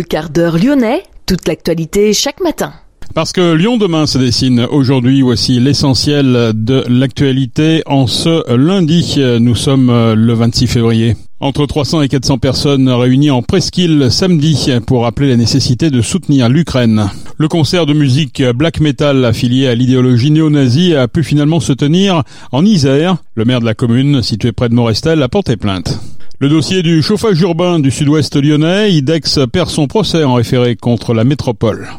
le quart d'heure lyonnais, toute l'actualité chaque matin. Parce que Lyon demain se dessine aujourd'hui, voici l'essentiel de l'actualité en ce lundi. Nous sommes le 26 février. Entre 300 et 400 personnes réunies en presqu'île samedi pour rappeler la nécessité de soutenir l'Ukraine. Le concert de musique black metal affilié à l'idéologie néo-nazie a pu finalement se tenir en Isère. Le maire de la commune, située près de Morestel, a porté plainte. Le dossier du chauffage urbain du sud-ouest lyonnais, IDEX perd son procès en référé contre la métropole.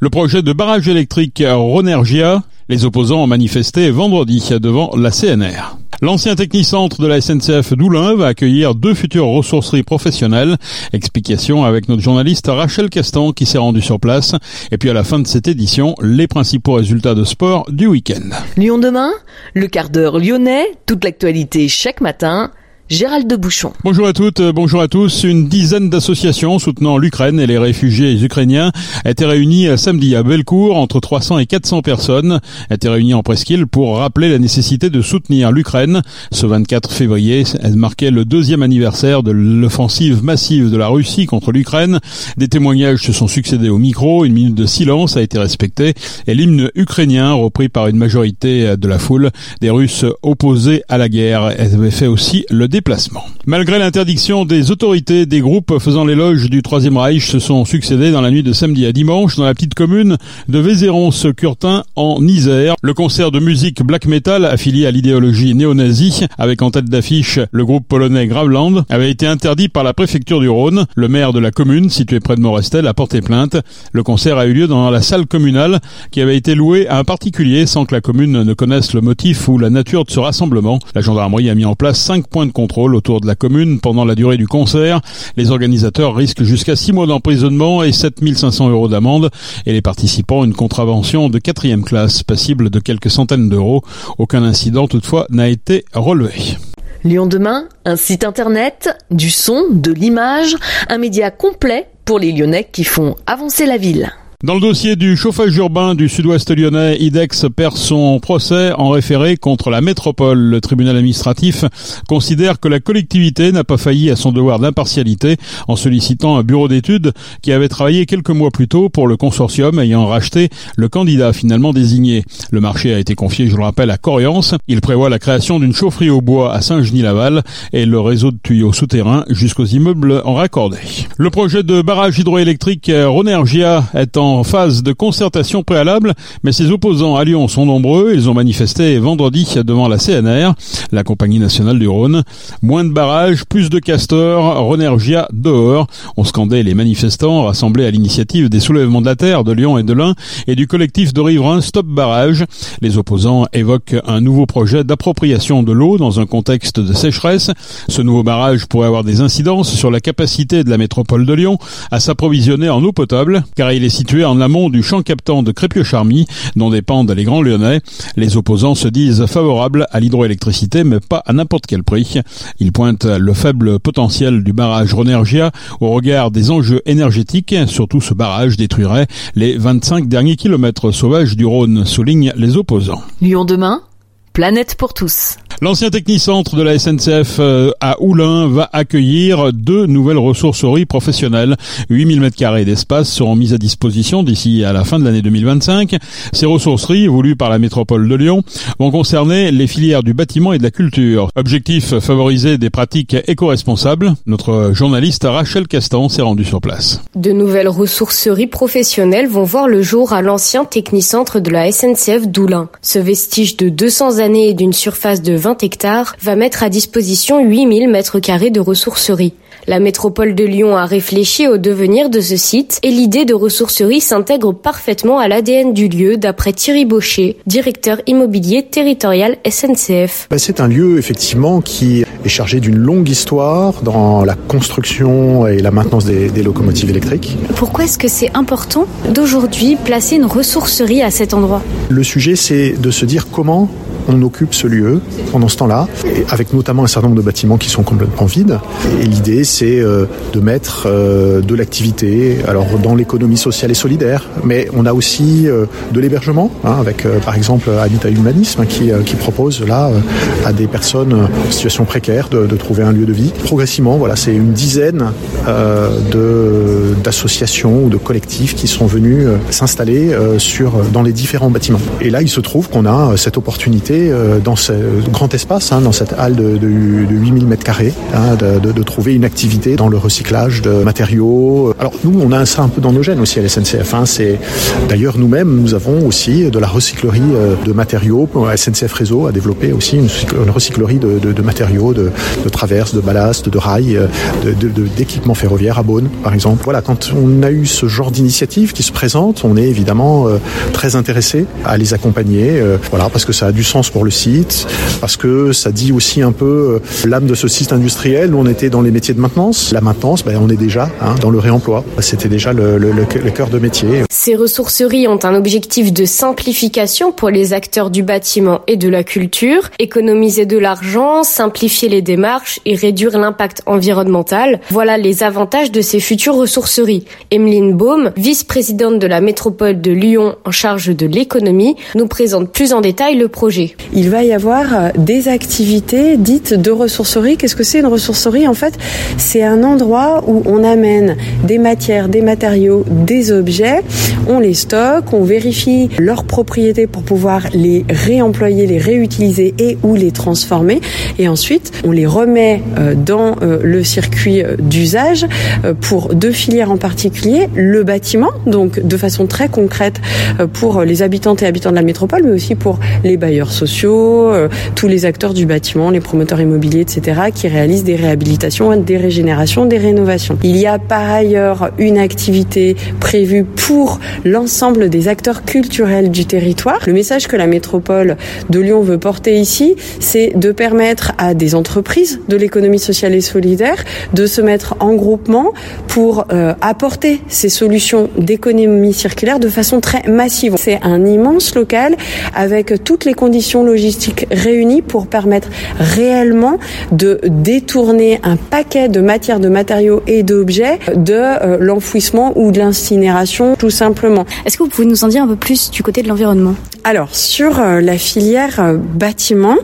Le projet de barrage électrique Ronergia, les opposants ont manifesté vendredi devant la CNR. L'ancien technicentre de la SNCF d'Oulin va accueillir deux futures ressourceries professionnelles. Explication avec notre journaliste Rachel Castan qui s'est rendue sur place. Et puis à la fin de cette édition, les principaux résultats de sport du week-end. Lyon demain, le quart d'heure lyonnais, toute l'actualité chaque matin Gérald de Bouchon. Bonjour à toutes, bonjour à tous. Une dizaine d'associations soutenant l'Ukraine et les réfugiés ukrainiens étaient réunies samedi à Bellecour entre 300 et 400 personnes étaient réunies en presqu'île pour rappeler la nécessité de soutenir l'Ukraine. Ce 24 février, elle marquait le deuxième anniversaire de l'offensive massive de la Russie contre l'Ukraine. Des témoignages se sont succédés au micro, une minute de silence a été respectée et l'hymne ukrainien repris par une majorité de la foule des Russes opposés à la guerre avait fait aussi le Malgré l'interdiction des autorités, des groupes faisant l'éloge du Troisième Reich se sont succédés dans la nuit de samedi à dimanche dans la petite commune de Vézéron-ce-Curtin en Isère. Le concert de musique black metal affilié à l'idéologie néo-nazie avec en tête d'affiche le groupe polonais Graveland avait été interdit par la préfecture du Rhône. Le maire de la commune, située près de Morestel, a porté plainte. Le concert a eu lieu dans la salle communale qui avait été louée à un particulier sans que la commune ne connaisse le motif ou la nature de ce rassemblement. La gendarmerie a mis en place cinq points de contrôle autour de la commune pendant la durée du concert. Les organisateurs risquent jusqu'à 6 mois d'emprisonnement et 7500 euros d'amende et les participants une contravention de quatrième classe passible de quelques centaines d'euros. Aucun incident toutefois n'a été relevé. Lyon demain, un site internet, du son, de l'image, un média complet pour les Lyonnais qui font avancer la ville. Dans le dossier du chauffage urbain du sud-ouest lyonnais, IDEX perd son procès en référé contre la métropole. Le tribunal administratif considère que la collectivité n'a pas failli à son devoir d'impartialité en sollicitant un bureau d'études qui avait travaillé quelques mois plus tôt pour le consortium ayant racheté le candidat finalement désigné. Le marché a été confié, je le rappelle, à Coriance. Il prévoit la création d'une chaufferie au bois à Saint-Genis-Laval et le réseau de tuyaux souterrains jusqu'aux immeubles en raccordé. Le projet de barrage hydroélectrique Ronergia est en en phase de concertation préalable, mais ses opposants à Lyon sont nombreux. Ils ont manifesté vendredi devant la CNR, la compagnie nationale du Rhône. Moins de barrages, plus de castors, Ronergia dehors. On scandait les manifestants rassemblés à l'initiative des soulèvements de la terre de Lyon et de l'Ain et du collectif de riverains Stop Barrage. Les opposants évoquent un nouveau projet d'appropriation de l'eau dans un contexte de sécheresse. Ce nouveau barrage pourrait avoir des incidences sur la capacité de la métropole de Lyon à s'approvisionner en eau potable, car il est situé en amont du champ captant de Crépieux-Charmy, dont dépendent les Grands Lyonnais. Les opposants se disent favorables à l'hydroélectricité, mais pas à n'importe quel prix. Ils pointent le faible potentiel du barrage Ronergia au regard des enjeux énergétiques. Surtout, ce barrage détruirait les 25 derniers kilomètres sauvages du Rhône, soulignent les opposants. Lyon demain, planète pour tous. L'ancien technicentre de la SNCF euh, à Oulin va accueillir deux nouvelles ressourceries professionnelles. 8000 m2 d'espace seront mis à disposition d'ici à la fin de l'année 2025. Ces ressourceries, voulues par la métropole de Lyon, vont concerner les filières du bâtiment et de la culture. Objectif, favoriser des pratiques éco-responsables. Notre journaliste Rachel Castan s'est rendue sur place. De nouvelles ressourceries professionnelles vont voir le jour à l'ancien technicentre de la SNCF d'Oulin. Ce vestige de 200 années et d'une surface de 20 hectares va mettre à disposition 8000 mètres carrés de ressourcerie. La métropole de Lyon a réfléchi au devenir de ce site et l'idée de ressourcerie s'intègre parfaitement à l'ADN du lieu d'après Thierry Baucher, directeur immobilier territorial SNCF. Bah, c'est un lieu effectivement qui est chargé d'une longue histoire dans la construction et la maintenance des, des locomotives électriques. Pourquoi est-ce que c'est important d'aujourd'hui placer une ressourcerie à cet endroit? Le sujet c'est de se dire comment on occupe ce lieu pendant ce temps-là, avec notamment un certain nombre de bâtiments qui sont complètement vides. Et l'idée, c'est de mettre de l'activité, alors dans l'économie sociale et solidaire, mais on a aussi de l'hébergement, hein, avec par exemple Habitat Humanisme qui, qui propose là à des personnes en situation précaire de, trouver un lieu de vie. Progressivement, voilà, c'est une dizaine d'associations ou de collectifs qui sont venus s'installer dans les différents bâtiments. Et là, il se trouve qu'on a cette opportunité dans ce grand espace, hein, dans cette halle de, de, de 8000 mètres carrés, hein, de, de, de, trouver une activité dans le recyclage de matériaux. Alors nous, on a ça un peu dans nos gènes aussi à la SNCF. Hein, c'est d'ailleurs nous-mêmes, nous avons aussi de la recyclerie de matériaux. SNCF Réseau a développé aussi une, recyclerie de, de matériaux, de, traverses, de ballast, de rails, d'équipements ferroviaires à Beaune, par exemple. Voilà, quand on a eu ce genre d'initiative qui se présente, on est évidemment euh, très intéressé à les accompagner. Euh, voilà, parce que ça a du sens pour le site, parce que ça dit aussi un peu euh, l'âme de ce site industriel. Nous, on était dans les métiers de maintenance. La maintenance, ben, on est déjà hein, dans le réemploi. C'était déjà le, cœur de métier. Ces ressourceries ont un objectif de simplification pour les acteurs du bâtiment et de la culture, économiser de l'argent, simplifier les démarches et réduire l'impact environnemental. Voilà les avantages de ces futures ressourceries. Emeline Baum, vice-présidente de la métropole de Lyon en charge de l'économie, nous présente plus en détail le projet. Il va y avoir des activités dites de ressourcerie. Qu'est-ce que c'est une ressourcerie? En fait, c'est un endroit où on amène des matières, des matériaux, des objets, on les stocke, on vérifie leurs propriétés pour pouvoir les réemployer, les réutiliser et ou les transformer. Et ensuite, on les remet dans le circuit d'usage pour deux filières en particulier, le bâtiment, donc de façon très concrète pour les habitantes et habitants de la métropole, mais aussi pour les bailleurs sociaux, tous les acteurs du bâtiment, les promoteurs immobiliers, etc., qui réalisent des réhabilitations, des régénérations, des rénovations. Il y a par ailleurs une activité prévue pour l'ensemble des acteurs culturels du territoire. Le message que la métropole de Lyon veut porter ici, c'est de permettre à des entreprises de l'économie sociale et solidaire de se mettre en groupement pour euh, apporter ces solutions d'économie circulaire de façon très massive. C'est un immense local avec toutes les conditions logistiques réunies pour permettre réellement de détourner un paquet de matières, de matériaux et d'objets de euh, l'enfouissement ou de l'incinération tout simplement. Est-ce que vous pouvez nous en dire un peu plus du côté de l'environnement? Alors sur euh, la filière euh, bâtiment,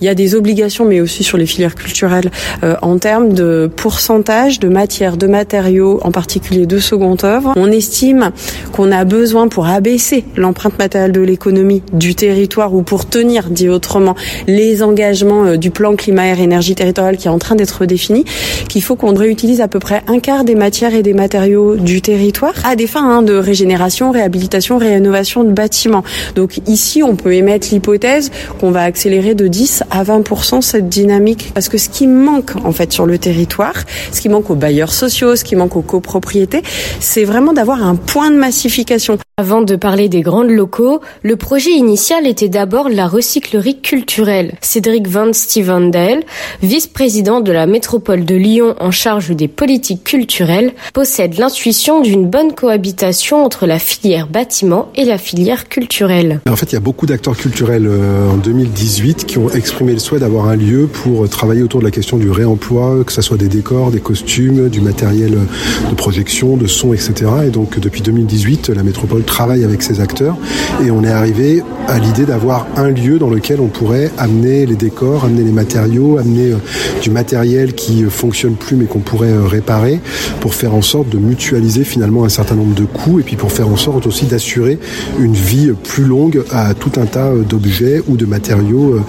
il y a des obligations, mais aussi sur les filières culturelles euh, en termes de pourcentage de matières, de matériaux, en particulier de seconde œuvre. On estime qu'on a besoin pour abaisser l'empreinte matérielle de l'économie du territoire ou pour tenir, dit autrement, les engagements du plan climat, air, énergie territoriale qui est en train d'être défini, qu'il faut qu'on réutilise à peu près un quart des matières et des matériaux du territoire à des fins hein, de régénération, réhabilitation, réinnovation de bâtiments. Donc ici, on peut émettre l'hypothèse qu'on va accélérer de 10 à 20% cette dynamique. Parce que ce qui manque en fait sur le territoire, ce qui manque aux bailleurs sociaux, ce qui manque aux copropriétés, c'est vraiment d'avoir un point de massification. Avant de parler des grandes locaux, le projet initial était d'abord la recyclerie culturelle. Cédric Van Stevendale, vice-président de la métropole de Lyon en charge des politiques culturelles, possède l'intuition d'une bonne cohabitation entre la filière bâtiment et la filière culturelle. En fait, il y a beaucoup d'acteurs culturels euh, en 2018 qui ont exprimé le souhait d'avoir un lieu pour travailler autour de la question du réemploi, que ce soit des décors, des costumes, du matériel de projection, de son, etc. Et donc, depuis 2018, la métropole travaille avec ces acteurs et on est arrivé à l'idée d'avoir un lieu dans lequel on pourrait amener les décors, amener les matériaux, amener du matériel qui fonctionne plus mais qu'on pourrait réparer pour faire en sorte de mutualiser finalement un certain nombre de coûts et puis pour faire en sorte aussi d'assurer une vie plus longue à tout un tas d'objets ou de matériaux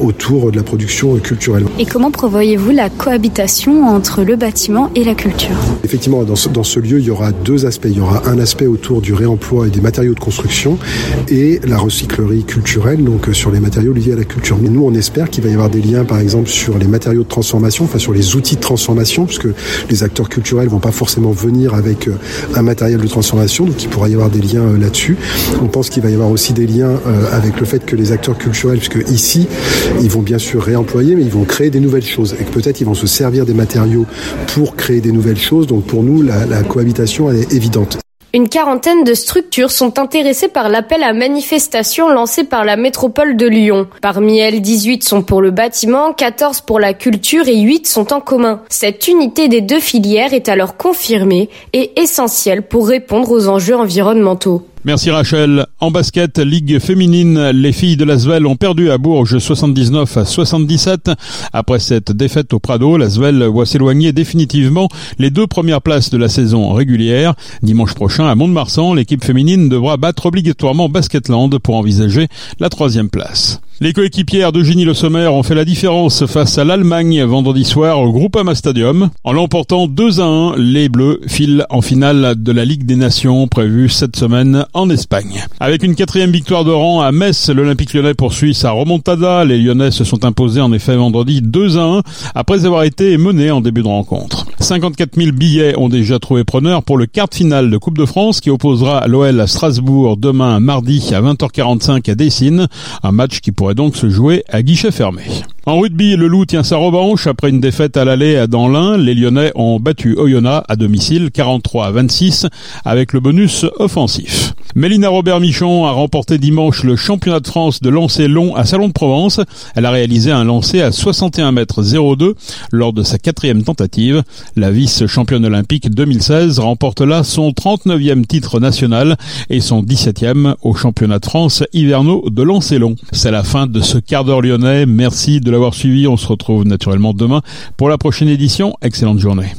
autour de la production culturelle. Et comment prévoyez-vous la cohabitation entre le bâtiment et la culture? Effectivement, dans ce, dans ce lieu, il y aura deux aspects. Il y aura un aspect autour du réemploi et des matériaux de construction et la recyclerie culturelle, donc sur les matériaux liés à la culture. Mais nous, on espère qu'il va y avoir des liens, par exemple, sur les matériaux de transformation, enfin sur les outils de transformation, puisque les acteurs culturels vont pas forcément venir avec un matériel de transformation, donc il pourra y avoir des liens là-dessus. On pense qu'il va y avoir aussi des liens avec le fait que les acteurs culturels, puisque ici, ils vont bien sûr réemployer, mais ils vont créer des nouvelles choses et peut-être ils vont se servir des matériaux pour créer des nouvelles choses. Donc pour nous, la, cohabitation est évidente. Une quarantaine de structures sont intéressées par l'appel à manifestation lancé par la métropole de Lyon. Parmi elles, 18 sont pour le bâtiment, 14 pour la culture et 8 sont en commun. Cette unité des deux filières est alors confirmée et essentielle pour répondre aux enjeux environnementaux. Merci Rachel. En basket, Ligue féminine, les filles de l'Asvel ont perdu à Bourges 79 à 77. Après cette défaite au Prado, l'Asvel voit s'éloigner définitivement les deux premières places de la saison régulière. Dimanche prochain, à Mont-de-Marsan, l'équipe féminine devra battre obligatoirement Basketland pour envisager la troisième place. Les coéquipières d'Eugénie Le Sommer ont fait la différence face à l'Allemagne vendredi soir au Groupama Stadium. En l'emportant 2 à 1, les Bleus filent en finale de la Ligue des Nations prévue cette semaine en Espagne. Avec une quatrième victoire de rang à Metz, l'Olympique lyonnais poursuit sa remontada. Les Lyonnais se sont imposés en effet vendredi 2 à 1 après avoir été menés en début de rencontre. 54 000 billets ont déjà trouvé preneur pour le quart de finale de Coupe de France qui opposera l'OL à Strasbourg demain mardi à 20h45 à Dessine. Un match qui pourrait donc se jouer à guichet fermé. En rugby, le Loup tient sa revanche après une défaite à l'aller à Danlin. Les Lyonnais ont battu Oyonnax à domicile 43 à 26 avec le bonus offensif. Mélina Robert-Michon a remporté dimanche le championnat de France de lancer long à Salon de Provence. Elle a réalisé un lancer à 61 mètres 02 lors de sa quatrième tentative. La vice-championne olympique 2016 remporte là son 39e titre national et son 17e au championnat de France hivernaux de lancer long. C'est la fin de ce quart d'heure lyonnais. Merci l'avoir suivi. On se retrouve naturellement demain pour la prochaine édition. Excellente journée.